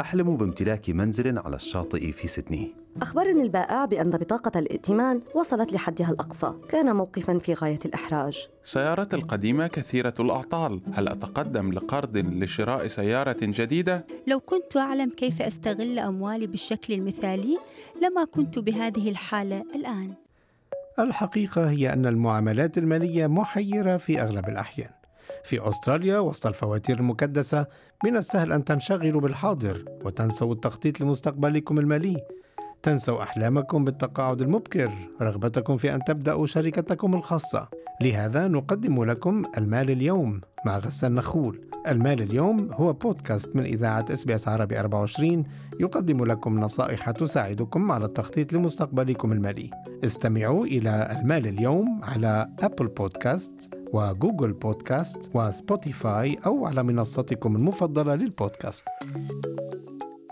أحلم بامتلاك منزل على الشاطئ في سيدني. أخبرني البائع بأن بطاقة الائتمان وصلت لحدها الأقصى. كان موقفا في غاية الإحراج. سيارتي القديمة كثيرة الأعطال. هل أتقدم لقرض لشراء سيارة جديدة؟ لو كنت أعلم كيف أستغل أموالي بالشكل المثالي لما كنت بهذه الحالة الآن. الحقيقة هي أن المعاملات المالية محيرة في أغلب الأحيان. في أستراليا وسط الفواتير المكدسة من السهل أن تنشغلوا بالحاضر وتنسوا التخطيط لمستقبلكم المالي. تنسوا أحلامكم بالتقاعد المبكر رغبتكم في أن تبدأوا شركتكم الخاصة. لهذا نقدم لكم المال اليوم مع غسان نخول المال اليوم هو بودكاست من إذاعة إس بي إس عربي 24 يقدم لكم نصائح تساعدكم على التخطيط لمستقبلكم المالي. استمعوا إلى المال اليوم على أبل بودكاست وجوجل بودكاست وسبوتيفاي أو على منصتكم المفضلة للبودكاست.